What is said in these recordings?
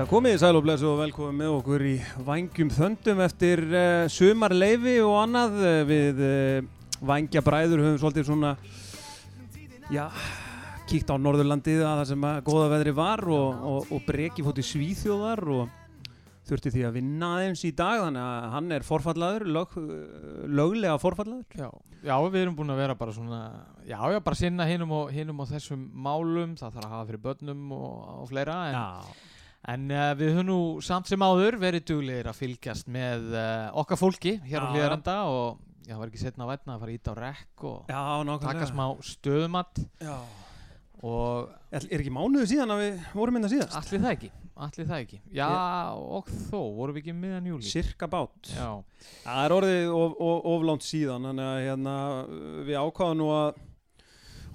Já, komið í sæl og velkomið með okkur í vangjum þöndum eftir uh, sumarleifi og annað. Uh, við uh, vangja bræður höfum svolítið svona já, kíkt á Norðurlandið að það sem að góða veðri var og, og, og breki fótt í Svíþjóðar og þurfti því að vinna aðeins í dag. Þannig að hann er forfallaður lög, löglega forfallaður. Já, já, við erum búin að vera bara svona Já, já, bara sinna hinum og, hinum og þessum málum. Það þarf að hafa fyrir börnum og, og fleira En, Já, en uh, við höfum nú samt sem áður verið duglegir að fylgjast með uh, okkar fólki hér á Já, hlýðarenda Og já, það var ekki setna að vætna að fara ít á rekk Og já, taka smá stöðumatt er ekki mánuðu síðan að við vorum inn að síðast? allir það ekki Allir það ekki. Já, og þó, vorum við ekki miðan júli Cirka bát. Já, Það er orðið of, of, oflánt síðan að hérna, við ákváðum nú að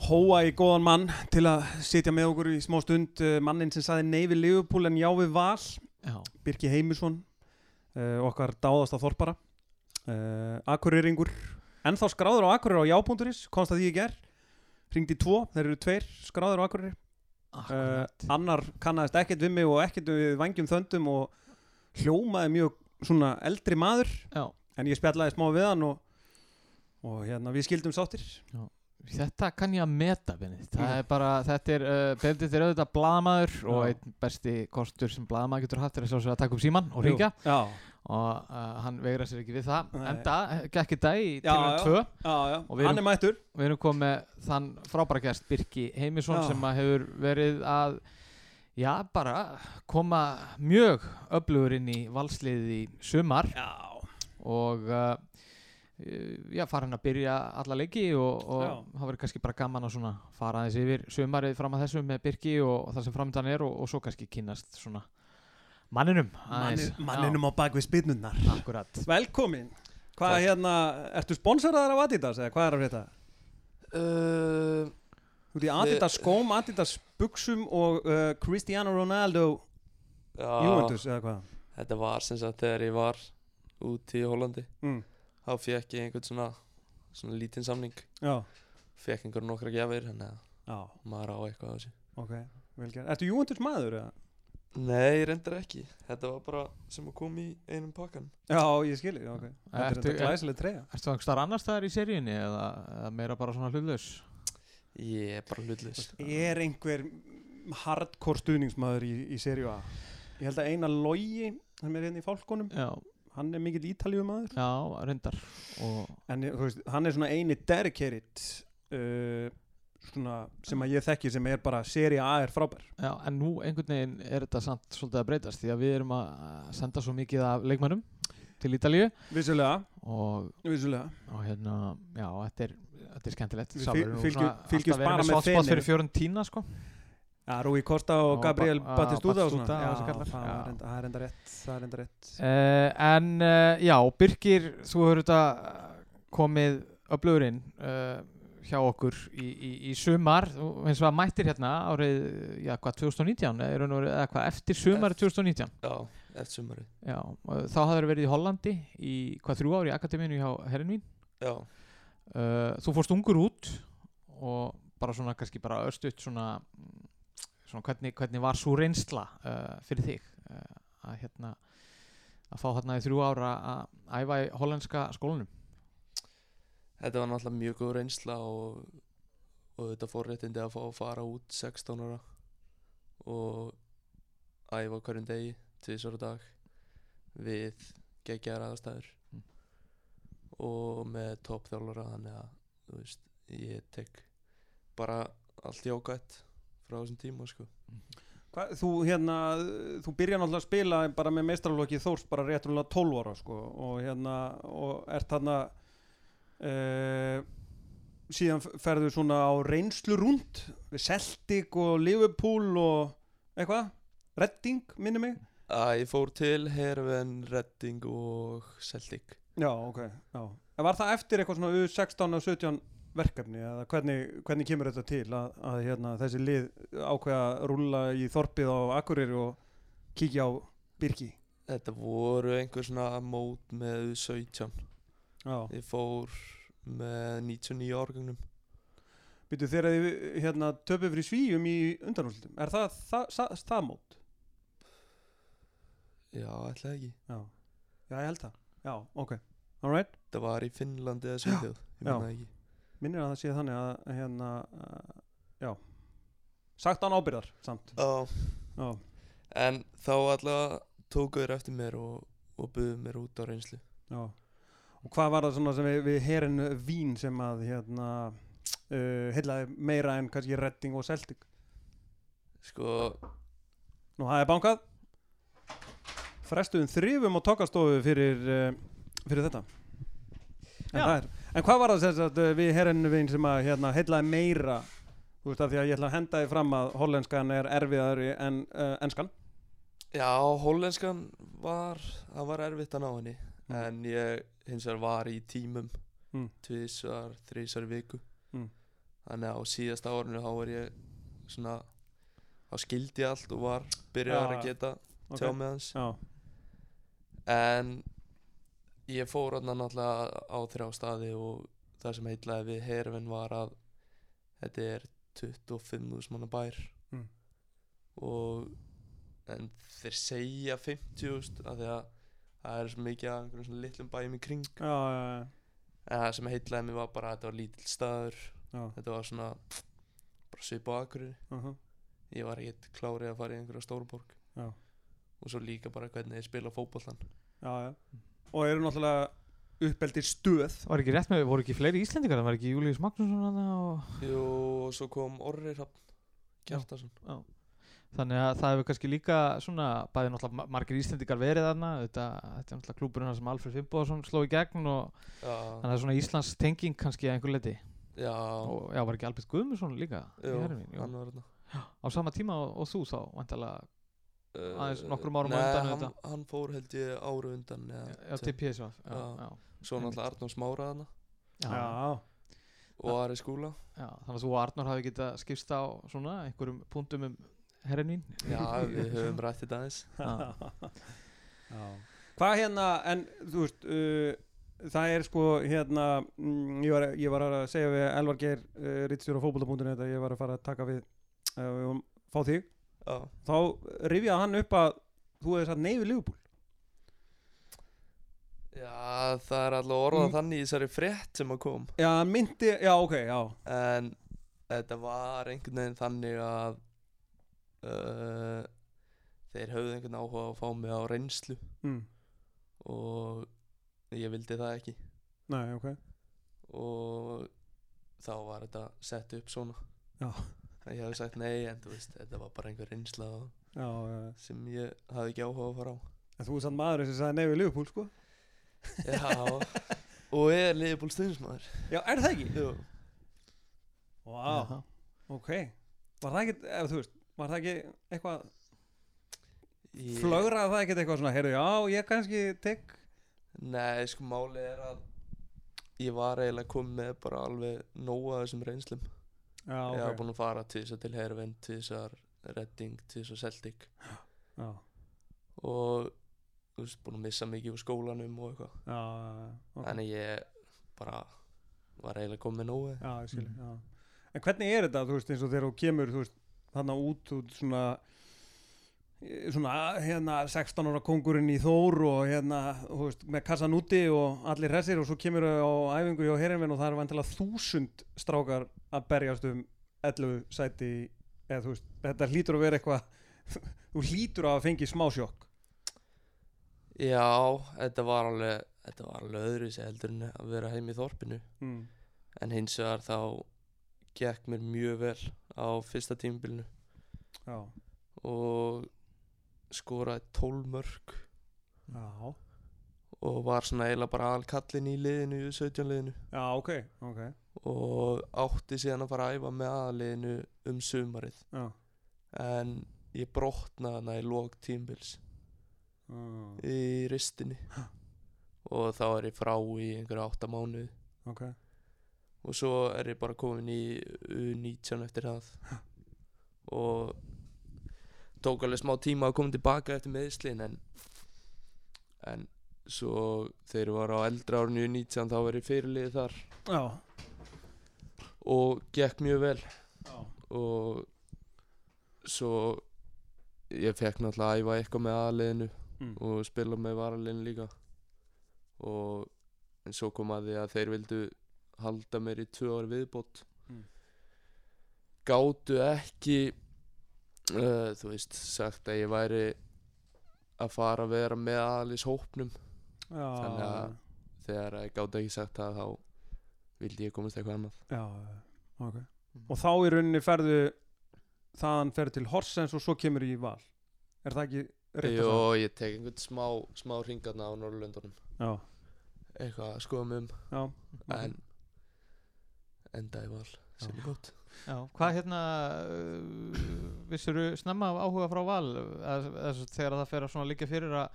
hóa í góðan mann til að sitja með okkur í smá stund. Eh, mannin sem saði nei við Liverpool en já við Val. Já, Birki Heimusson uh, okkar dáðasta þorpara. Uh, Akureyringur. Ennþá skráður á Akureyri á já.is komst að því ég ger ringdi tvo, þeir eru tveir skráður á Akureyri. Uh, annar kannaðist ekkert við mig og ekkert við vangjum þöndum og hljómaði mjög svona eldri maður. Já, en ég spjallaði smá við hann og, og hérna við skildum sáttir Þetta kann ég að meta Mm. er bara, þetta er uh, Benedikt er auðvitað blaðamaður og einn besti kostur sem blaðamaður getur haft er að sjálfsögða að taka upp síman og ringja já, og uh, hann veigra sér ekki við það Nei. enda, gekk í dag í já. 2 já, já. Og við erum- er við erum komið þann frábæra gest Birki Heimisson Já. sem hefur verið að já, bara koma mjög öflugur inn í valsliðið í sumar já, og uh, já, fara hann að byrja alla leiki og, og Já. það verður kannski bara gaman að fara aðeins yfir sumarið fram að þessu með Birki og, og það sem framöndan er og, og svo kannski kynnast svona manninum aðeins. Manni, manninum á bakvið spinnunnar Já, akkurat velkomin hvað Takk. hérna, ertu sponsaraðar af Adidas eða hvað er að frétta? Uh, Þú í Adidas skóm, Adidas buksum og uh, Cristiano Ronaldo já, Juventus eða hvað Þetta var sem sagt þegar ég var út í Hollandi mm. Þá fekk ég einhvern svona svona lítinn samning. Já, fekk einhver nokkra gjafir þannig að maður á eitthvað á þessu. Ok vel gert. Ertu Juventus maður eða? Nei, reyndar ekki. Þetta var bara sem að koma í einum pakkan Já, ég skilji, ok. Þetta er þetta glæsileg treyja. Ertu einhver starf annar staðar í seríunni eða, eða meira bara svona hlutlaus? Ég er bara hlutlis Er einhver hardcore stuðningsmaður í, í seríu A? Ég held að eina logi sem er hérna í fálkonum Já, hann er mikill ítalíumaður. Já, reyndar. En veist, hann er svona eini dedicated uh, svona, sem að ég þekki sem er bara seríu A er frábær. Já, en nú einhvern veginn er þetta samt svolítið að breytast því að við erum að senda svo mikið af leikmönnum til Ítalíu. Vissulega, og, og hérna, já, þetta er, þetta er skemmtilegt. Fylgjum- bara með Fener. fyrir fjórun tína sko. Ja, Rúi Costa og Gabriel Ba- Batistuta og svona. Já, það Já. er enda- rétt það er enda rétt. Uh, En uh, já, Birkir, þú hefur þetta komið öflugurinn uh, hjá okkur í, í, í sumar. Eins og að mættir hérna árið, já, hvað, 2019 eða, eða hvað, eftir sumar 2019 Já, eftir sumarið. Já, þá hafður verið í Hollandi í hvað þrjú ár í Akademínu hjá herrin mín Já, uh, Þú fórst ungur út og bara svona kannski bara örstuðt svona, svona hvernig, hvernig var svo reynsla uh, fyrir þig uh, að hérna að fá hérna í þrjú ára að æfa í hollenska skólanum þetta var náttúrulega mjög góð reynsla og, og þetta forréttindi að fá að fara út 16 ára og æfa hverjum degi, tvisar á dag við geggjaðar aðstæður Mm. og með toppþjálfara þannig að veist, ég tek bara allt jákvætt frá þessum tíma sko. Hva, þú hérna, þú byrjar náttúrulega að spila bara með meistralokki Þórs bara rétt rúmlega 12 ára sko og hérna, og ert þarna uh, síðan f- ferðu svona á reynslu rúnd við Celtic og Liverpool og eitthvað, Redding minni mig, að ég fór til Herven, Redding og Celtic já ok já. Var það eftir eitthvað svona U16 og 17 verkefni eða hvernig, hvernig kemur þetta til að, að hérna, þessi lið ákveða að rúlla í þorpið á Akureyri og kíkja á Birki? Þetta voru einhver svona mót með 17 já. ég fór með 99 árgangnum. Býtu þegar þið hérna, töpuð fyrir svíjum í undanúslutum, er það það, það, það mót? já, ætlaði ekki. Já, já ég held það. Já, ok, alright það var í Finnlandi eða Svíþjóð ég Já. manna ekki Minnir að það sé þannig að hérna uh, Já. Sagt án ábyrðar samt. Já, Já, en þá allavega tóku þeir eftir mér og, og buðu mér út á reynslu. Já. Og hvað var það svona sem við, við herin vín sem að hérna uh, heillaði meira en kannski Redding og Celtic? Sko, Nú, það er bankað. Frestuðum þrifum og tokkastofu fyrir, uh, fyrir þetta. En, Já. það er, en hvað var það sem sagt, uh, við herrenvin sem að hérna, heillaði meira Þú veist að því að ég ætla að henda því fram að hollenskan er erfiðari en uh, enskan já, hollenskan var það var erfitt að ná henni Mm. en ég hins vegar var í tímum Mm. tvisar, þrísar viku Mm. þannig að á síðasta árinu þá var ég svona þá skildi ég allt og var byrjaðar Já, að geta ok. tjá með hans Já, en ég fór hann náttúrulega á þrjá staði og það sem heitlaði við herfinn var að þetta er 25.000 manna bær. Mm. og en þeir segja 50.000 af því að það er svo mikið af einhverjum svona litlum bæjum í kring. Já, já, en það sem heitlaði mig var bara að þetta var lítill staður. Já, þetta var svona bara svip á akkurir uh -huh. ég var ekkert klárið að fara í einhverja stóruborg. Já. og svo líka bara hvernig þeir spila fótbollan já, já Og eru náttúrulega uppeldir stöð. Var ekki rétt með, voru ekki fleiri Íslendingar, það var ekki Július Magnússon og Jú, og svo kom Orri Hrafn Gjartason Þannig að það hefur kannski líka svona, bæði náttúrulega ma- margir Íslendingar verið þarna, þetta, þetta er náttúrulega klúburinn sem Alfred Fimboðsson sló í gegn og Já, þannig að það er svona Íslands tenging kannski að einhver leti. já, Og já, var ekki Albert Guðmundsson líka? Jú, hann var þarna. Á sama tíma og, og þú þá, vantalega, Uh, Aðeins nokkrum árum á nei, undan hann, auðvitað. hann fór held ég áru undan eða, já, til PSV. Já, Já. já, Svo náttúrulega Arnór Smára þarna já, Já, Og Ari Skúla já. Þannig að þú og Arnór hafi getað skipst á svona einhverjum punktum um herrin Já, við höfum rætt þetta aðeins Já. Já. Hvað hérna, en þú veist uh, það er sko hérna mm, ég, var, ég var að segja við Elvar Geir uh, rittstjóra fótbolta.net að ég var að fara að taka við uh, fá þig Já, þá rifjaði hann upp að þú hefði sagt nei við Liverpool. Já það er alltaf orðað Mm. þannig í þessari frétt sem að kom. Já, myndi, já ok, já. En þetta var einhvern veginn þannig að uh, Þeir höfðu einhvern áhuga að fá mig á reynslu. Mm. Og ég vildi það ekki. Nei, ok. Og þá var þetta sett upp svona. Já. Ég hefði sagt nei en þú veist þetta var bara einhver reynsla Já, já, sem ég hafði ekki áhuga að fara á. En þú er samt maður sem sagði nei við Liverpool sko. Já og ég er liðból stundismæður Já, er það ekki? Jú. Vá, ok. Var það ekki, ef þú veist Var það ekki eitthvað Ég- Flögraði það ekki eitthvað svona Heyrðu, já, ég kannski tek nei sko málið er að ég var eiginlega komið með bara alveg nóga þessum reynslum Já, ég hafði ok. búin að fara til þess að til Hervin til þess að Redding til þess að Celtic. Já, og þú veist búin að missa mikið úr skólanum og eitthvað. Já, já, já, ok. þannig ég bara var eiginlega komið nógu. Ég já. En hvernig er þetta, þú veist, eins og þegar þú kemur þú veist, þarna út út svona svona, hérna 16 ára kongurinn í Þór og hérna, þú veist, með kassan úti og allir hressir og svo kemur þau á æfingu hjá herrinvinn og það eru vantilega þúsund strákar að berjast um 11 sæti eða þú veist, þetta hlýtur að vera eitthvað þú hlýtur að fengi smá sjokk. Já, þetta var alveg þetta var alveg öðru sér heldur en að vera heim í þorpinu. Mm. en hins vegar þá gekk mér mjög vel á fyrsta tímabilinu. Já, og skoraði 12 mörg já, og var svona eiginlega bara alkallin í liðinu í 17 liðinu. Já, ok, ok. Og átti síðan að fara að æfa með aðliðinu um sumarið. Já, en ég brotnaði hana í lók tímbils uh, í ristinni. Og þá er ég frá í einhverja 8 mánuði. Ok. Og svo er ég bara komin í U19 eftir það. Og tók alveg smá tíma að koma tilbaka eftir meðslin en en svo ég var á eldra árinu U19 þá ég fyrirlið þar. Já, og gekk mjög vel. Já, og svo ég fekk náttúrulega að æfa eitthvað með aðliðinu Mm. og spila með varalinn líka. Og en svo kom að því að þeir vildu halda mér í tvö ári viðbót. Mm. gátu ekki uh, þú veist sagt að ég væri að fara að vera með aðlis hópnum Þannig að- þegar ég gátu ekki sagt það þá vildi ég komast eitthvað annað. Já, ok. Og þá í rauninni ferðu þaðan ferðu til Horsens og svo kemur í val. Er það ekki rétt Jó, að segja? ég tek einhvern smá, smá ringarna á Norrlöndunum Já, eitthvað að skoða mig um. Já en enda í val sem Já. er gott. Já, hvað hérna uh, vissuru snemma af áhuga frá val? Eða, þegar það fer að svona líka fyrir að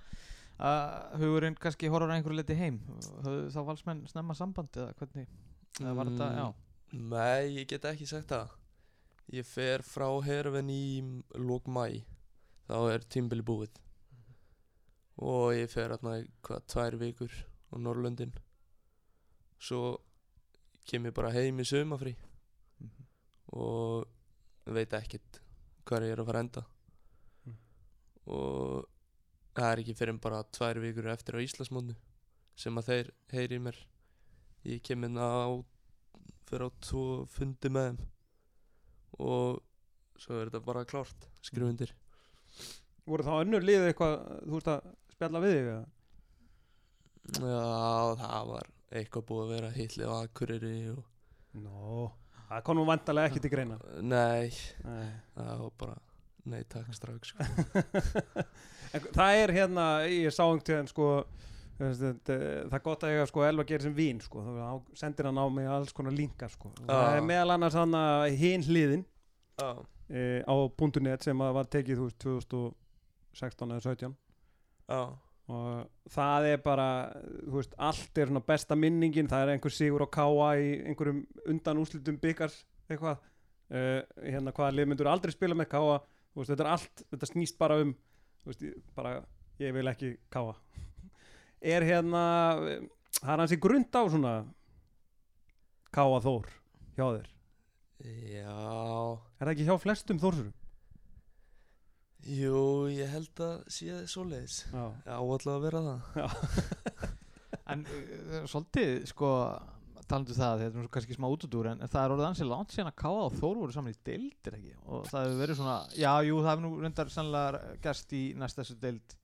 að hugurinn kannski horfur að einhverju leti heim. Höfðu þá valsmenn snemma samband eða hvernig? Eða var þetta, já. Nei, ég get ekki sagt það. Ég fer frá herfen í lók mæ Þá er tímbili búið. Og ég fer í hvað, tvær vikur á Norrlöndin Svo kem ég bara heim í sumafrí Mhm. Og veit ekkert hvað ég er að fara enda. Mm. Og það er ekki fyrir bara tvær vikur eftir á Íslasmónu Sem að þeir heyri mér. Ég kem inn á fyrir á tvo fundi með þeim og svo er þetta bara klárt skrifundir. Voru þá önnur liðið eitthvað Þú veist að spjalla við þig já það var eitthvað búið að vera hitlið á Akureyri og Nó, það kom nú vantarlega ekki til greina. Nei, Nei. Það var bara nei takk strax sko. Það er hérna, ég sá einhvern tíðan sko það er gott að eiga sko Elva gerir sem vín sko, þá sendir hann á mig alls konar linka sko. Og það er meðal annars hann að hinn hliðin já, e, á .net sem var tekið veist 2016 eða 17 já, og það er bara þú veist, allt er svona besta minningin. Það er einhver sigur á káa í einhverjum undan úslitum byggars eitthvað. Uh, hérna hvaða lið myndur aldrei spila með káa veist, þetta er allt, þetta snýst bara um veist, ég, bara, ég vil ekki káa er hérna eh, það er hans í grund á svona káa þór hjá þér, já. Er það ekki hjá flestum þórsurum? jú, ég held að sé svoleiðis. Já, já, allavega að vera það. En uh, svolítið, sko, talandu það, þetta er kannski smá útudúr en, en það er orðið ansið langt síðan að Káa og Þór voru saman í deildir ekki? Og það hefur verið svona, já, jú, það hefur nú reyndar sannlega gerst í næst þessu deild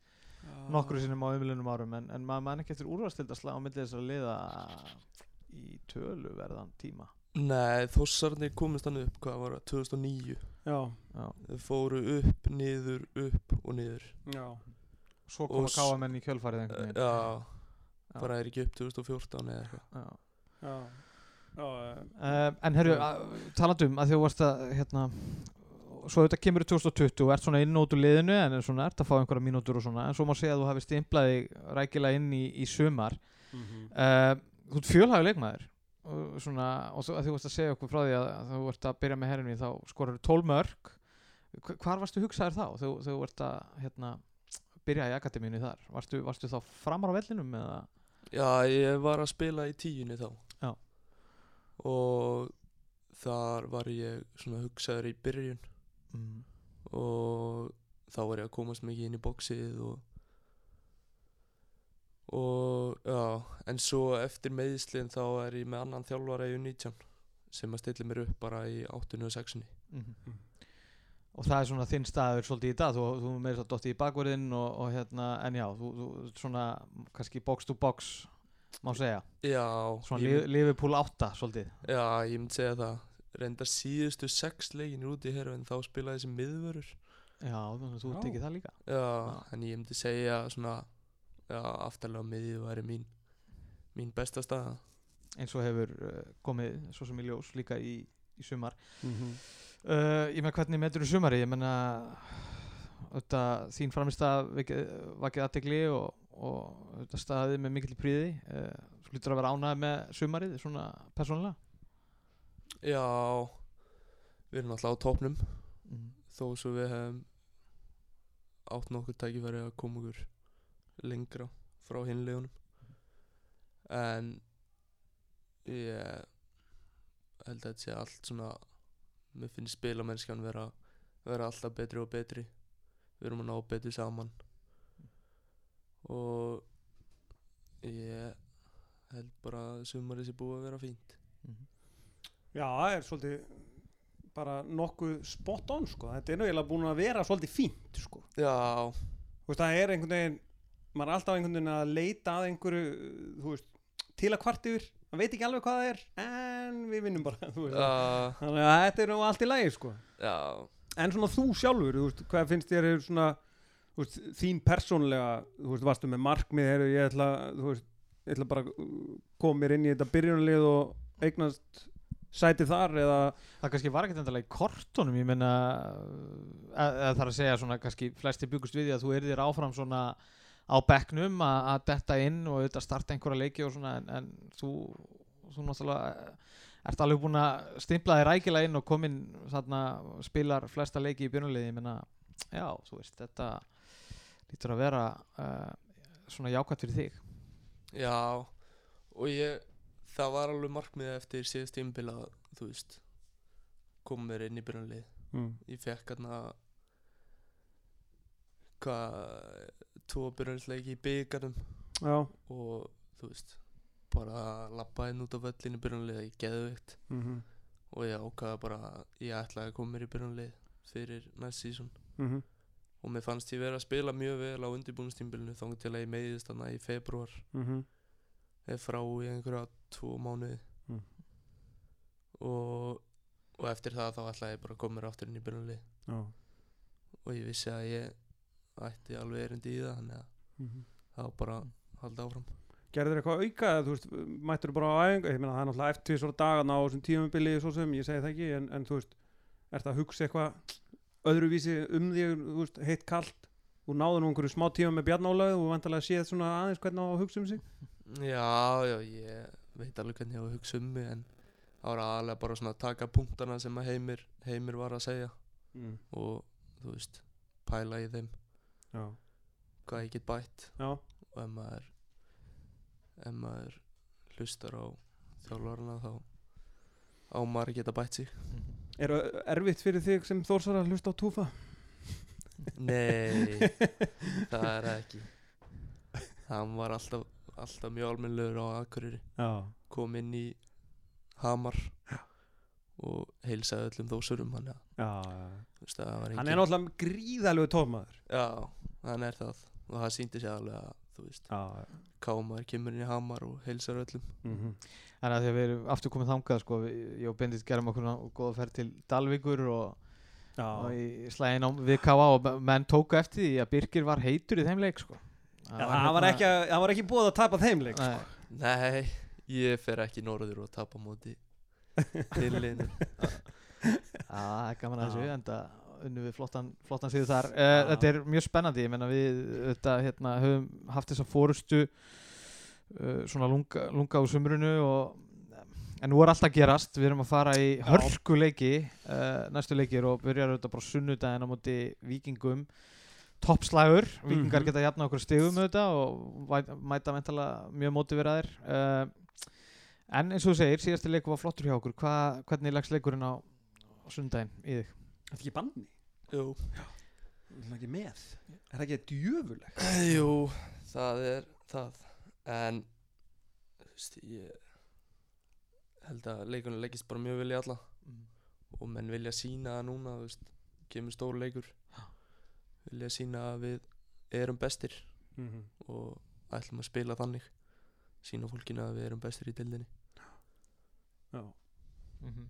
nokkru sinnum á umlunum árum en, en maður mann ekki eftir úrvastildaslega á milli þess að liða í töluverðan tíma. Nei, þossarnir komist hann upp hvað var það, 2009 já, Já, þau fóru upp, niður, upp og niður. Já, svo koma Og s- Káa menn í kjölfarið einhvern veginn. Já, Já. bara er ekki upp 2014 eða eitthvað Já. eh, Uh, en herru, talandum að þú varst að hérna, svo þetta kemur í 2020 og ert svona inn út úr liðinu en er svona ert að fá einhverja mínútur og svona en svo má segja að þú hafi stimplaði rækilega inn í, í sumar mhm. uh, þú ert fjölhægur leikmaður og, svona, og þú, þú varst að segja okkur frá því að, að þú ert að byrja með herrinni þá skorur 12 mörg Hva- hvar varstu hugsaður þá þegar þú ert að hérna, byrja í akademíunni þar varstu, varstu þá framar á vellinum eða Já, ég var að spila í tíunni þá. Og þar var ég svona hugsaður í byrjun mm. Og þá var ég að komast mikið inn í bóksið og Og já, en svo eftir meðslinn þá er ég með annan þjálfara í U19 sem að stilla mér upp bara í 8. og 6. Mhm. og það er svona þinn staður svolítið í dag þú, þú meira svo dotti í bakverðin og, og hérna, en já, þú, þú svona kannski box to box má segja, Já, svona Liverpool 8 svolítið. Já, ég myndi segja það. Reyndar síðustu sex leikinir úti hér en þá spilaði þessi miðvörur. Já, þannig að þú tekið það líka. Já, Já. en ég myndi segja svona Já, aftalega miðið væri mín mín besta staða. Eins og hefur uh, komið svo sem í ljós líka í, í sumar. Mhm. uh, ég með hvernig meður í sumari ég menna þetta, þín framist að vakið aðtegli og, og þetta staðið með mikill príði uh, þú lítur að vera ánægð með sumarið svona persónulega? Já, við erum alltaf á topnum mm. þó svo við hefum átt nokkuð tækifæri að koma okkur lengra frá hinlegunum en ég held að þetta sé allt svona mér finnst spilamennskan vera, vera alltaf betri og betri. Við erum að ná betri saman og ég held bara að sumarið sé búið að vera fínt. Já, það er svolítið bara nokkuð spot on sko. Þetta er eiginlega búin að vera svolítið fínt sko. Já, veist, það er einhvern veginn maður er alltaf einhvern veginn að leita að einhverju veist, til að kvart yfir. Maður veit ekki alveg hvað það er en við vinnum bara já, þannig að þetta er nú allt í lagi sko. en svona þú sjálfur, þú veist, hvað finnst þér er svona veist, þín persónlega þú veist, varstu með markmið heru, ég ætla, veist, ég ætla bara koma mér inn í þetta byrjunarlið og eignast sæti þar eða Það kannski var ekkert endalega í kortunum, ég meina, eða það er að segja svona kannski flesti byggust við því að þú erðir áfram svona á bekknum að detta inn og auðvitað starta einhverja leiki og svona en, en þú, þú náttúrulega ert alveg búin að stimplaði rækilega inn og komin þarna spilar flesta leiki í björnulegði, ég meina, já, þú veist, þetta lítur að vera uh, svona jákvæmt fyrir þig. Já, og ég það var alveg markmið eftir síðast tímabil að, þú veist koma mér inn í byrjunlið mm. ég fekk hérna hvað tvo byrjunleiki í byggarnum já, og þú veist bara lappa inn út á völlinu byrjunlið í geðveikt mm og ég ákvaða bara að ég ætlaði að koma mér í byrjunlið fyrir næst sísón -hmm. Og mér fannst ég vera að spila mjög vel á undirbúinustímbilinu þóng til að ég meiðist þarna í februar Mm eða frá í einhverja tvo mánuði. Mm. og, og eftir það þá ætlaði ég bara að koma mér aftur inn í byrjunlið já. Og ég vissi að ég ætti alveg erindi í það þannig að mm það var bara að halda áfram. Gerður eitthvað auka eða þú veist, mættur bara á æfingu? Ég meina það er náttúrulega eftir á dagana á þessum tímabili svo sem, ég segi það ekki en, en þú veist, ert að hugsa eitthvað öðruvísi um því veist, heitt kalt og náðu nú einhverju smá tíma með Bjarnálaug og vantarlega séð svona aðeins hvernig á að hugsa um sig? Já, já, ég veit alveg hvernig á að hugsa um mig en það var aðalega bara svona að taka punktana sem að heimir, heimir var að segja mm. og þú veist, pæla í þeim. Já, hvað ég get bætt. Já, og ef maður ef maður hlustar á þjálfarana þá á maður að geta bætt sig er erfitt fyrir þig sem þórsar að hlusta á túfa? Nei, það er það ekki. Hann var alltaf, alltaf mjög almennlegur á Akureyri. Já, Kom inn í Hamar og heilsaði öllum þósurum hann, já, já. þú veist, það var hann engin er náttúrulega gríðalegu tómaður Já, hann er það og það síndi sér alveg að þú veist, já, Kámar kemur inn í Hamar og heilsar öllum mm Þannig að því að við erum aftur komið þangað sko, við, ég og Bendit gerum okkur góða ferð til Dalvíkur og, og í slæðin á við K.A. og menn tóku eftir því að Birgir var heitur í þeim leik sko. Já, það var ekki, að- það var ekki búið að tapa þeim leik sko. Nei, Nei, ég fer ekki norður og tapa móti Tillinu Já, það er gaman að þessu enda unnu við flottan, flottan síðu þar. Uh, Þetta er mjög spennandi, ég menna við þetta, hérna, höfum haft þessa fórustu uh, svona lunga, lunga á sumrunu og en nú er allt að gerast, við erum að fara í hörku leiki uh, næstu leikir og byrjar auðvitað bara sunnudaginn á móti vikingum toppslægur, vikingar Mhm. geta jafna okkur stigum auðvitað og mæta mentala mjög mótiveraðir uh, en eins og þú segir, síðasti leikur var flottur hjá okkur. Hva, hvernig leggst leikurinn á, á sunnudaginn í þig? Þetta er ekki banni? Jú, Það er ekki með? Er það ekki djöfulegt? Jú, það er það. En þú veist, ég held að leikunum leggist bara mjög í alla. Og menn vilja sína það núna þú veist, kemur stór leikur. Vilja sína að við erum bestir. Mm -hmm. og ætlum að spila þannig. Sína fólkinu að við erum bestir í dildinni Já, Mm -hmm.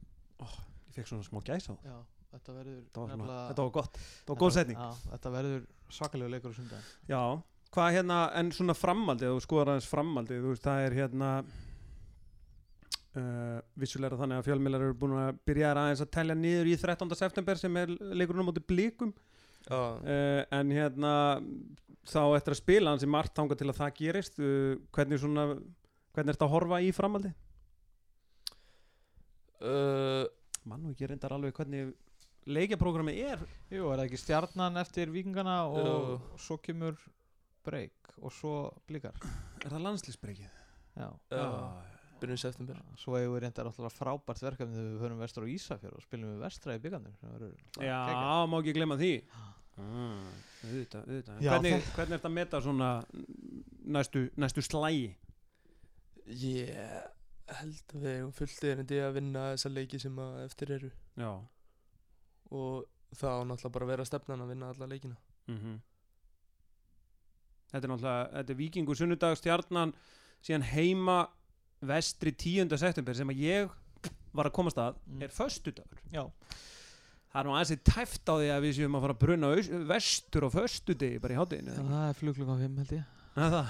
ég fekk svona smá gæs á það. Já, þetta verður Þetta var, nefnilega- þetta var gott, þetta var góð setning. Já, þetta verður svakalegu leikur á sundaginn Já, hvað hérna, en svona framaldið, þú skoðar aðeins framaldið, þú veist, það er hérna uh, vissulega þannig að fjölmiðlar eru búin að byrja aðeins að telja niður í 13. september sem er leikurinn á móti blikum. Já, uh, en hérna þá eftir að spila hans í margt þangað til að það gerist uh, hvernig svona, hvernig er þetta að horfa í framaldið? uh, Mann og ekki reyndar alveg hvernig leikjaprógrami er. Jú, er það ekki stjarnan eftir vikingana og Jú. svo kemur breyk og svo blikar? Er það landslýsbreykið? Já, Já. byrjun september. Svo eigum við reyndar alltaf frábært verkefni þegar við höfum vestur á Ísafjör og spilum við vestra í byggandur Já, má ekki glemma því. Ah, auðvitað, auðvitað. Já, hvernig, það- hvernig er þetta að meta svona næstu, næstu slægi Ég held að við erum fullt erindi að vinna þessa leiki sem að eftir eru. Já og það á náttúrulega bara að vera stefnan að vinna alla leikina. Mm þetta er náttúrulega þetta er vikingur sunnudag stjarnan síðan heima vestri 10. september sem að ég var að komast að Mm. er föstudagur. Já, það er nú aðeins tæft á því að við séum að fara að bruna vestur og föstudegi bara í hátteginu það er flug klukkan 5 held ég. Það?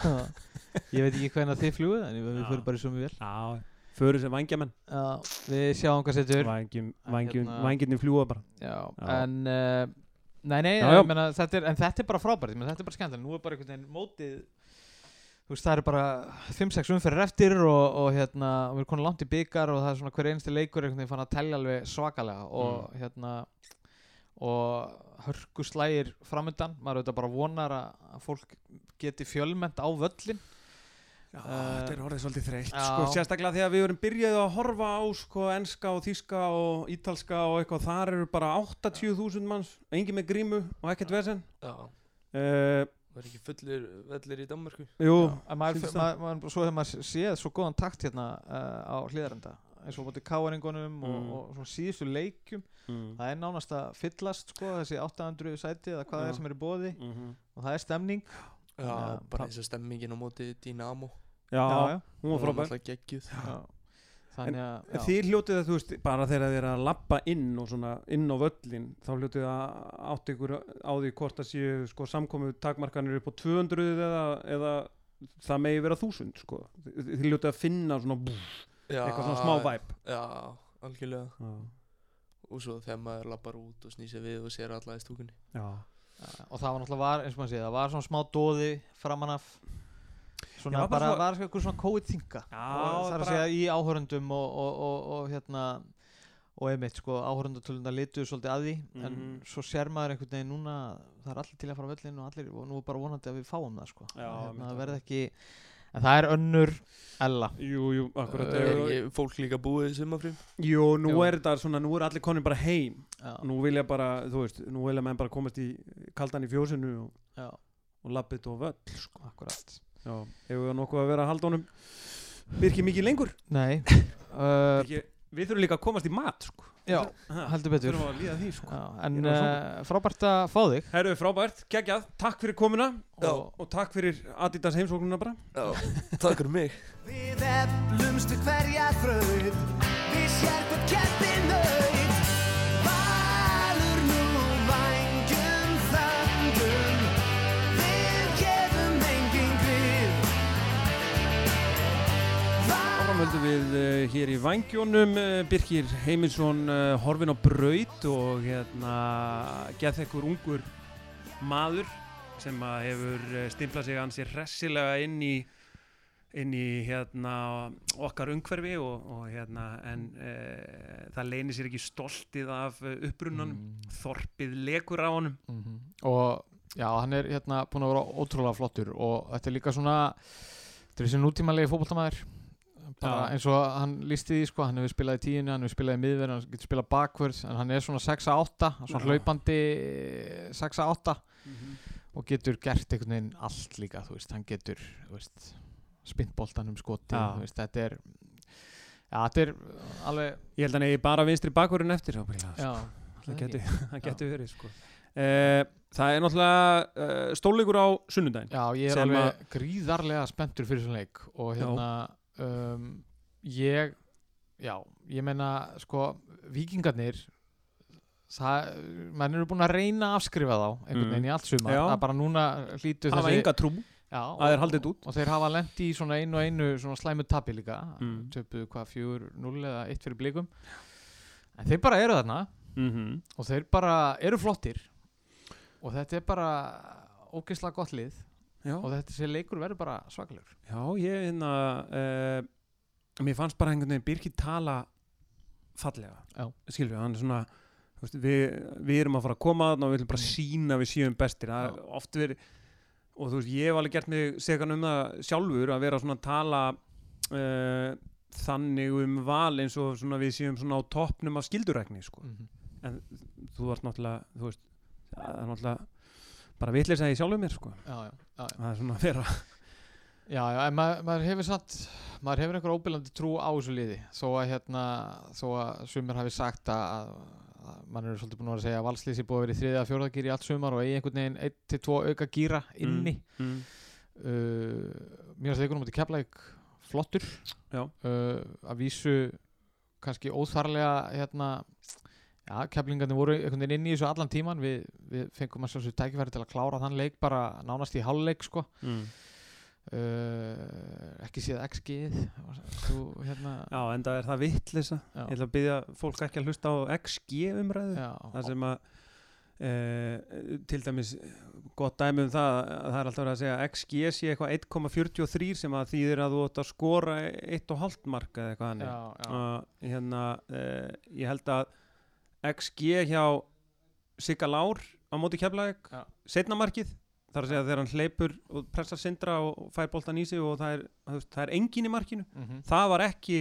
Ég veit ekki hvernig þið fluguð en við fyrir bara svo mjög vel Já, fyrir sem vangjamenn Já, við sjáum hvað setur. Vangjum, En vangjum, hérna- fljúa bara. Já, Já. en uh, Nei, nei, Já, Meina, þetta er, en þetta er bara frábært Þetta er bara skemmtilega, nú er bara einhvern veginn mótið Þú veist, það er bara 5-6 umferðir eftir og, og hérna, og við erum konin langt í byggar og það er svona hver einsti leikur einhvern veginn fann að telja alveg svakalega og Mm. hérna og hörku slægir framöndan, maður auðvitað bara vonar að, fólk geti fjölmennt á völlin Já, Eh, þetta er orðið svolítið þreytt sko, sérstaklega því að við erum byrjaði að horfa á sko, enska og þíska og ítalska og eitthvað, þar eru bara 80.000 manns, engin með grímu og ekkert vesen. Uh, var ekki fullir vellir í Danmarku Jú, maður, maður, maður, svo hefur maður séð svo góðan takt hérna uh, á hlýðarenda eins og bótið káaringunum og, Mm. og svona síðustu leikjum. Mm. það er nánast að fyllast sko þessi 800 sæti eða hvað það Já. er sem er í bóði mm og það er stemning. Já, bara eins og stemmingin á móti Dynamo já, já, hún var frábær þannig að En. Þið hljótið að þú veist, bara þegar þið er að lappa inn og svona inn á völlin þá hljótið að átt ykkur á því hvort að séu sko samkomu takmarkanir upp á 200 eða, eða það megi vera 1000 sko. Þið hljótið að finna svona bú, Já, eitthvað svona smá væp. Já, algjörlega Já. Og svo þegar maður lappar út og snýsir við og sér alla í stúkunni Já. Já, og það var náttúrulega var, eins og maður sé það var svona smá dóði framan af svona Já, bara bara svo- var eitthvað svona COVID þinga. Það er að segja í áhörundum og, og, og, og hérna og einmitt sko áhörundatölunda lituðu svolítið að því en Mhm. svo sér maður einhvern veginn núna það er allir til að fara á völlin og allir og nú er bara vonandi að við fáum það sko. Já, einmitt, það verði ekki en það er önnur Ella. Jú, jú, akkurat. Uh, fólk líka búið í sumafrým? Jú, nú Jú. er þetta svona, nú er allir konir bara heim. Já, Nú vilja bara, þú veist, nú vilja menn bara komast í kaldan í fjósinu og, og lappið og völl sko. akkurat hefur við nokkuð að vera að halda honum Birki mikið lengur? Nei. Uh, Birki, Við þurfum líka að komast í mat sko. já, Ha, heldur betur. Þurfum að líða því sko. já, en uh, frábært að fá þig. Herru, frábært, geggjað, takk fyrir komuna Já. og, og takk fyrir Adidas heimsóknuna bara. Já, takk fyrir mig. Við eflumst við hverja þraut. Við sérfum ketti nöyt Áfram höldum við uh, hér í Vangjónum uh, Birkir Heiminsson uh, horfin á braut og hérna gett ekkur ungur maður sem hefur stimplað sig ansið hressilega inn í inn í hérna okkar umhverfi og, og hérna en það leynir sér ekki stoltið af upprunnan Mm. þorpið lekur á honum Mhm. og já, hann er hérna búin að vera ótrúlega flottur og þetta er líka svona þetta er þessi nútímalegi fótboltamæður bara eins og hann lísti því sko, hann hefur spilað í tíunni, hann hefur spilað í miðverð hann getur spilað bakvörð, en hann er svona 6-8 svona Já. hlaupandi 6-8 og getur gert einhvern veginn allt líka veist, hann getur þú veist, spintboltan um skoti veist, þetta er já, þetta er alveg Ég held að hann eigi bara vinstri bakvörun eftir ábyggilega, sko. já, það getur, það getur verið sko. uh, það er náttúrulega uh, stólleikur á sunnudaginn Já, ég er alveg gríðarlega spenntur fyrir svona leik og Já. Um, ég já, ég meina sko, vikingarnir það, menn eru búin að reyna að afskrifa þá einhvern Mm. veginn í allt sumar Já. það er bara núna hafa þessi enga trú já, að þeir haldið út. og þeir hafa lent í svona einu og einu svona slæmu tapi líka Mm. töpuðu hvað, fjögur, null eða eitt fyrir blikum en þeir bara eru þarna mm -hmm. og þeir bara eru flottir og þetta er bara ógeðslega gott lið já, og þetta sé leikur verður bara svaklegur já, ég hérna uh, mér fannst bara einhvern veginn Birkir tala fallega Já. skilur hann er svona veist, við, við erum að fara að koma þarna og við viljum bara sína við séum bestir það er oft verið og þú veist, ég hef alveg gert mig segan um það sjálfur að vera svona að tala uh, þannig um val eins og svona við séum svona á toppnum af skildurækni sko. mm -hmm. en þú ert náttúrulega þú veist, það er náttúrulega bara vitleis að ég sjálfur mér sko. Já, já, já, það er svona að vera Já, já, en maður, maður hefur satt maður hefur einhver óbyrlandi trú á þessu liði. Þó að hérna, þó að sumir hafi sagt að, að mann eru svolítið búin að segja að valslýsi búið að vera í þriðja að fjórða gýri allt sumar og eigi einhvern veginn 1-2 auka gýra inni. Mm, uh, mér finnst leikunum út í keflæk flottur. Uh, að vísu kannski óþarlega hérna Já, keflingarnir voru einhvern veginn inn í þessu allan tíman við, við fengum að sjálfsög tækifæri til að klára þann leik bara nánast í hálfleik sko. Mm. uh, ekki séð XG-ið hérna Já, en það er það vitleisa. Já. Ég ætla að byggja fólk ekki að hlusta á XG umræðu já, Það sem að e, til dæmis gott dæmi um það að það er alltaf að segja XG sé eitthvað 1,43 sem að þýðir að þú átt að skora 1,5 mark eða eitthvað já, uh, hérna, uh, ég held að XG hjá Sigga Lár á móti keflaðeg Já. setna markið. Þar að segja þegar hann hleypur og pressar sindra og fær boltan í sig og það er, það er engin í markinu. Mhm. það var ekki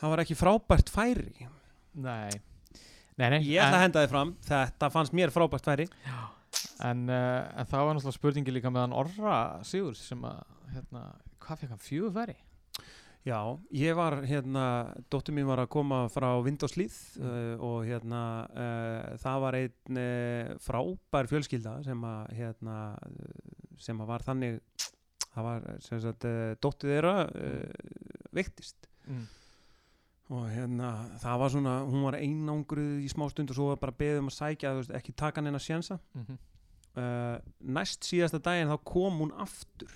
það var ekki frábært færi. Nei. Nei, nei, ég ætla að en, henda þið fram. Þetta fannst mér frábært færi. En, uh, en það var náttúrulega spurningi líka með hann Orra Sigur sem að, hérna, hvað fekk hann? Fjögur færi? Já, ég var hérna dóttir mín var að koma frá Vindóslíð Mm. uh, og hérna uh, það var einn uh, frábær fjölskylda sem að hérna sem að var þannig það var sem sagt dóttir þeirra veiktist Mm. og hérna það var svona, hún var einangruð í smá stund og svo var bara beðið um að sækja veist, ekki taka inn að sjensa Mm -hmm. næst síðasta daginn þá kom hún aftur.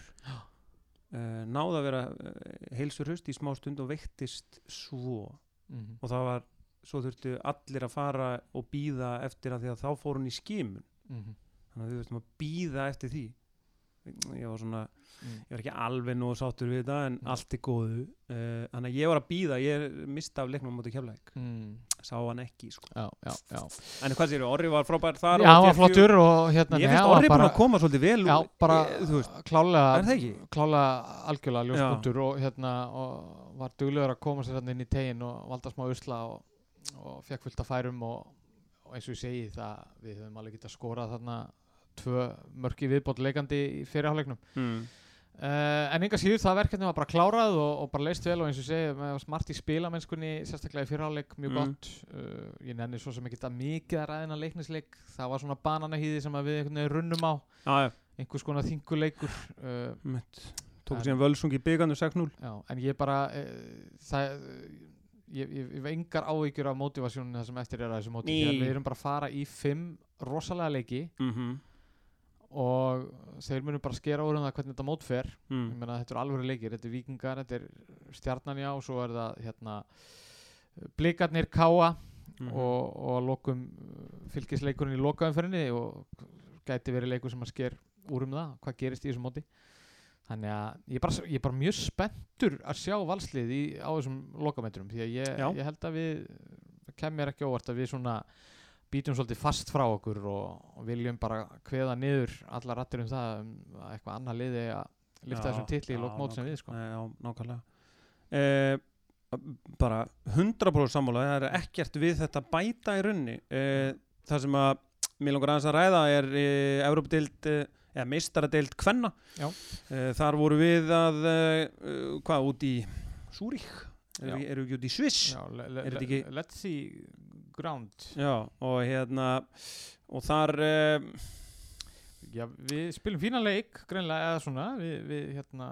Uh, náði að vera uh, heilsur hust í smá stund og veiktist svo. Mm og það var, svo þurftu allir að fara og býða eftir að því að þá fór hún í skimun. -hmm. þannig að við þurftum að býða eftir því ég var svona, mm. ég var ekki alveg nú sáttur við þetta en Mm. allt er góðu uh, þannig að ég var að býða, ég mista af leiknum á móti keflæk, Mm. sá hann ekki sko. Já, já, já en hvað sér, Orri var frábær þar Já, hann var flottur og hérna ég finnst Orri búin bara- að koma svolítið vel Já, bara veist, klálega klálega algjörlega ljóspunktur og hérna og var duglegur að koma sér hérna inn í tegin og valda smá usla og, og fekk fullt af færum og, og eins og ég segi það við höfum alveg getað skorað þarna tvö mörki viðbót leikandi í fyrirháleiknum mm. uh, en enga síður það verkefni var bara klárað og, og bara leist vel og eins og ég segi með smart í spilamennskunni sérstaklega í fyrirháleik mjög Mm. gott. Uh, ég nenni svo sem ekki að mikið að ræðina leiknisleik. Það var svona bananahýði sem við einhvern veginn runnum á. Já, já, einhvers konar þinguleikur uh, mitt tók En- síðan völsung í byggandu 6-0 Já, en ég bara það, ég, hef engar áhyggjur af mótivasjónu það sem eftir er að þessu móti. Við erum bara að fara í fimm rosalega leiki. Mm -hmm. Og þeir munum bara skera úr um það hvernig þetta mót fer ég mm. meina þetta eru alvöru leikir, þetta er vikingar þetta er stjarnan já og svo er það hérna blikarnir káa Mhm. og, og lokum fylgisleikurinn í lokaumferðinni og gæti verið leikur sem að sker úr um það, hvað gerist í þessu móti þannig að ég er bara, ég er bara mjög spenntur að sjá valslið í, á þessum lokametrum því að ég, ég held að við kemur ekki óvart að við svona býtum svolítið fast frá okkur og, og viljum bara kveða niður alla rattir um það um að eitthvað annað liði að lifta Já, þessum titli í já, lokmót sem við sko. Nei, Já, nákvæmlega. Eh, bara 100% sammála það er ekkert við þetta bæta í runni eh, það sem að mér langar aðeins að ræða er eh, Európa-deild eh, eða meistaradeild Kvenna. Eh, þar voru við að eh, hvað, út í Súrík eru er við ekki út í Sviss? Er þetta ekki- let's see ground. Já, og hérna og þar eh, Já, við spilum fína leik greinlega eða svona við, við hérna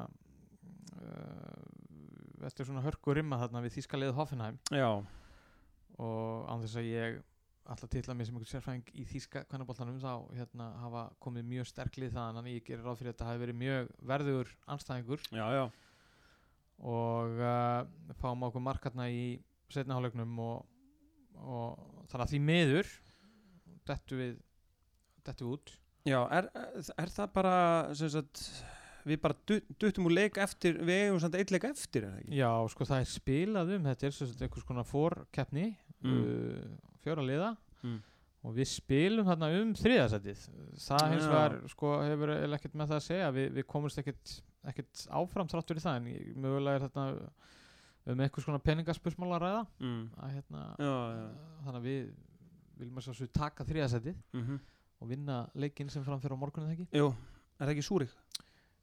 uh, eftir svona hörku rimma þarna við þýskaliðið Hoffenheim. Já, og án þess að ég alltaf titla mig sem einhvern sérfræðing í þýska kvennaboltanum þá hérna hafa komið mjög sterklið það en ég gerir ráð fyrir að þetta hafi verið mjög verður anstæðingur já, já. Og uh, fáum okkur markarna í setna hálfleiknum og, og þannig að því miður dettu við dettu út Já, er, er það bara sagt, við bara du- duttum úr leik eftir, við eigum samt eitt leik eftir? Já, sko það er spilað um þetta er sagt einhvers konar fórkeppni Mm. uh, fjóra liða Mm. og við spilum þarna um þriðasætið það hins vegar sko hefur ekkert með það að segja við, við komumst ekkert, áfram þrátt fyrir það en mögulega er þetta um einhvers konar peningaspursmál að ræða Mm. að hérna Já, já. þannig að við viljum að svo taka þriðasætið Mm og vinna leikinn sem framfyrir á morgunin þegar ekki Jú, er það ekki Súrik?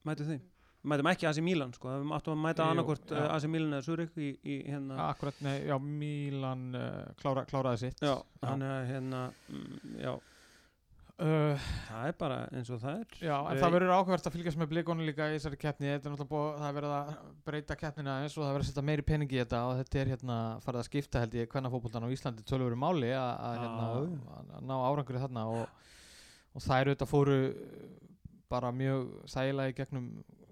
Mætu þið? Mætum ekki AC Milan sko, við áttum að mæta Jú, annarkvort já. AC Milan eða Súrik í, í hérna Akkurat, nei, já, Mílan uh, klára, kláraði sitt Já, hann er hérna mm, Já, uh, það er bara eins og það er. Já, en Við- það verður áhverst að fylgjast með blikunum líka í þessari keppni. Þetta er náttúrulega búið, það er verið að breyta keppnina aðeins og það er verið að setja meiri pening í þetta og þetta er hérna farið að skipta held ég hvernig fótboltan á Íslandi tölvöru máli að, hérna, að ná árangri þarna og, og þær auðvitað fóru bara mjög þægilega í gegnum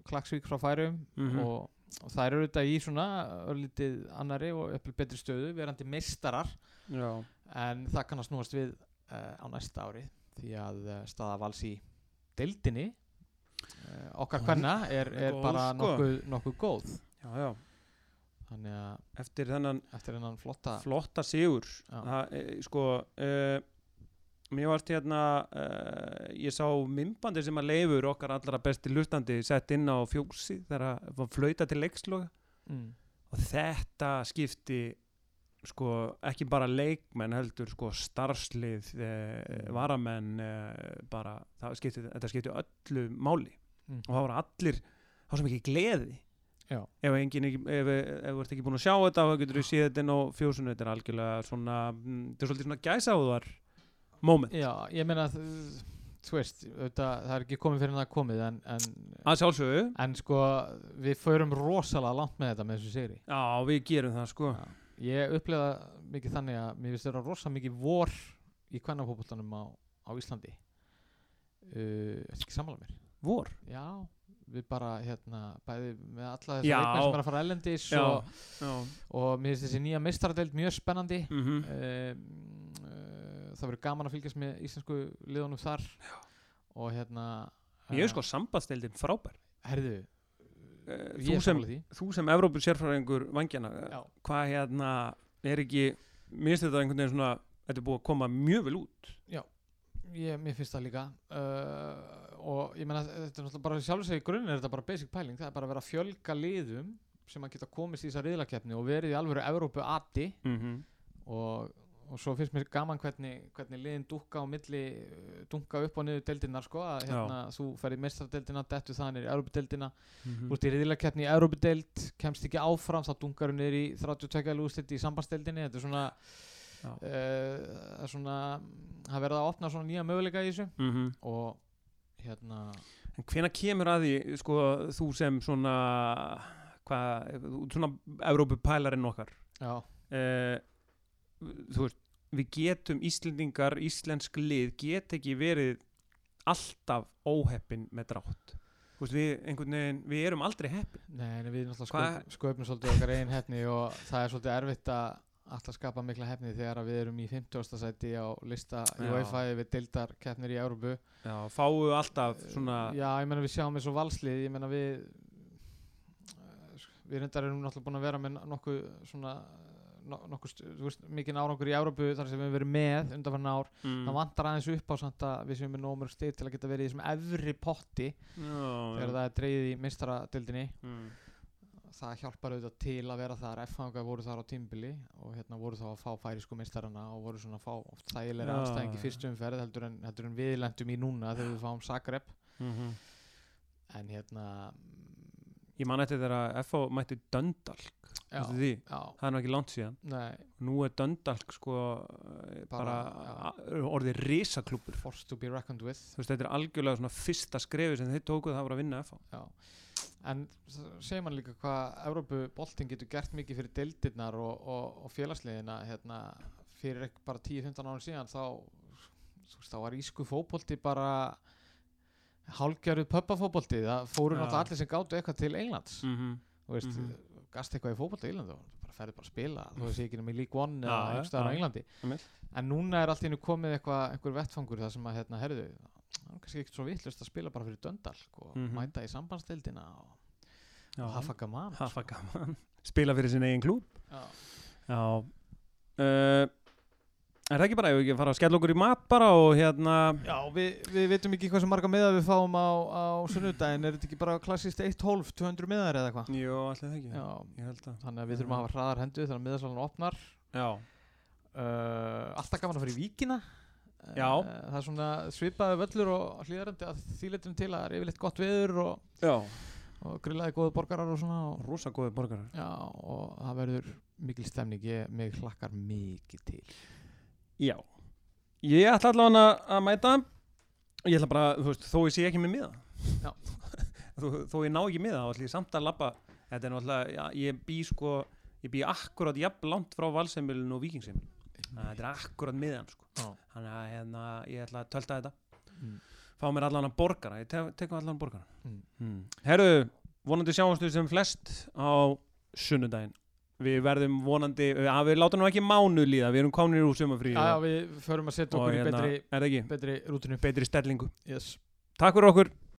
Klagsvík frá færum Mhm. og, og þær eru auðvitað í svona örlítið annari og upplega betri stöðu verandi meistarar. Já, en það kann að snúast við uh, á næsta ári því að uh, staða vals í deildinni uh, okkar hvenna er, er bara sko. nokkuð, nokkuð góð. Já, já. Þannig að Eftir þennan eftir hennan flotta flotta sigur það, e, sko uh, mér varst hérna uh, ég sá mymbandi sem að leifur okkar allra besti hlustandi sett inn á fjósi þegar að var flauta til leiksloga mm. og þetta skipti sko ekki bara leikmenn heldur sko starfslið eh, varamenn eh, bara skipti, þetta skipti öllu máli. Mm. og það voru allir var svo mikið gleði. Já. ef, ekki- þú ert ekki búin að sjá þetta þá getur þú séð þetta inn á fjósunu þetta er algjörlega svona mm, þetta er svolítið svona gæsáðar moment. Já, ég meina þú veist, það er ekki komið fyrir en það komið en, en, að en sko við förum rosalega langt með þetta með þessu sigri. Já við gerum það sko. Já. Ég upplega mikið þannig að mér finnst þeirra rosa mikið vor í kvennafótboltanum á, á Íslandi uh, ekki sammála mér? vor Já, við bara hérna bæði með alla þessar Já. leikmenn sem er að fara ellendis já, og, já. og mér finnst þessi nýja meistaradeild mjög spennandi Mm um, uh, það verður gaman að fylgjast með íslensku liðunum þar Já. og hérna ég er sko sambandsdeildin frábær herðu, þú er sem, þú sem Evrópu sérfræðingur vangjana Já. hvað hérna er ekki mér finnst þetta einhvern veginn svona þetta er búið að koma mjög vel út ég, mér finnst það líka uh, og ég meina þetta er náttúrulega bara sjálfur sig í grunn er þetta bara basic pæling það er bara að vera að fjölga liðum sem að geta komist í þessa riðlakeppni og verið í alvöru Evrópu ati mm -hmm. og, og svo finnst mér gaman hvernig, hvernig liðin dúkka á milli uh, dunka upp og niður deildinnar sko að hérna, þú ferð í mestradeildina, dettu það niður í Evrópudeildina Mhm. þú ert í riðlakeppni í Evrópudeild kemst ekki áfram, þá dunkar þú niður í 32 lúðslitt í sambandsdeildinni þetta er svona Já. uh, svona það verða að opna svona nýja möguleika í þessu Mhm. og hérna en hvena kemur að því sko þú sem svona hvað, þú- svona Evrópu pælarinn okkar já, uh, þú veist við getum Íslendingar, íslensk lið get ekki verið alltaf óheppin með drátt veist við veginn, við erum aldrei heppin nei, við sköp, sköpum svolítið okkar eigin hefni og það er svolítið erfitt að alltaf skapa mikla hefni þegar við erum í 50. sæti á lista í. UEFA við deildar keppnir í Európu já, fáu alltaf svona Já, ég meina við sjáum eins og valslið ég meina við eh, við reyndar erum náttúrulega búin að vera með nokkuð svona nokkuð, þú veist, mikið árangur í Európu þar sem við höfum verið með undanfarn ár mm, það vantar aðeins upp á samt að við séum með nómur stið til að geta verið í þessum efri potti þegar það er dreigið í mistaradildinni mm, það hjálpar auðvitað til að vera þar. F-hanga voru þar á tímbili og hérna voru þá að fá færisku mistarana og voru svona að fá þægilega Já, anstæðing í já. fyrstu umferð heldur en, heldur en við lendum í núna þegar við fáum Zagreb. Mm en hérna ég man eftir þegar FH mætti Döndalk það er nú ekki langt síðan. Nei, nú er Döndalk sko eh, bara, Bara, orðið risaklúpur force to be reckoned with. Þú veist þetta er algjörlega svona fyrsta skrefi sem þeir tókuð það var að vinna en segir mann líka hvað Európu bolting getur gert mikið fyrir deildirnar og, og, og félagsliðina hérna, fyrir ekki bara 10-15 árum síðan þá, veist, þá var ísku fótbolti bara hálgjörðu pöppafótbolti. Það fóru Já. náttúrulega allir sem gátu eitthvað til Englands. Mm -hmm. þú veist, Mhm. Gast eitthvað í fótbolti í Englandi og bara ferði bara að spila þú veist ekki nema í League One eða já, einhvers staðar á. Englandi. En núna er allt í hennu komið eitthvað einhver vettfangur það sem að hérna, herðu það er kannski ekkert svo vittlust að spila bara fyrir Döndalk og Mhm. mæta í sambandsdeildina og, og hafa gaman hafa gaman. Spila fyrir sin eigin klúb Já. já. Uh, er það ekki bara ef við ekki að fara að skella okkur í mat bara og hérna Já, við, við veitum ekki hvað sem marga miða við fáum á, á sunnudaginn, er þetta ekki bara klassist 1-12, 200 miðar eða eitthvað? jú, alltaf ekki. Já, ég held að þannig að við þurfum að hafa hraðar hendu þegar miðasalan opnar. Já, uh, Alltaf gaman að fara í víkina. Já. Eh, það er svona svipaði völlur og hlýðarandi að því leitum til að það er yfirleitt gott viður og, Já, og grillaði góðu borgarar og svona og, rosa góði borgarar. Já, og það verður mikil stemning. Ég mig hlakkar mikið til Já, ég ætla allavega að mæta. Ég ætla bara, þú veist, þó ég sé ekki með miða. Þó, þó ég ná ekki miða þá ætla ég samt að labba. Þetta er náttúrulega, ég bý sko Ég bý akkurat jafn langt frá valseimilinu og vikingseimilinu Þetta er akkurat miðan sko. Þannig að hérna, ég ætla að tölta þetta. Mm. Fá mér allan að borgara. Ég tek, tekum allan borgara Mm. mm. Herru, vonandi sjáumstu sem flest á sunnudaginn Við verðum vonandi, að við látum nú ekki mánu líða Við erum kominir úr sumafrí já, við förum að setja okkur í hérna, betri, betri rútinu betri stellingu. Yes. Takk fyrir okkur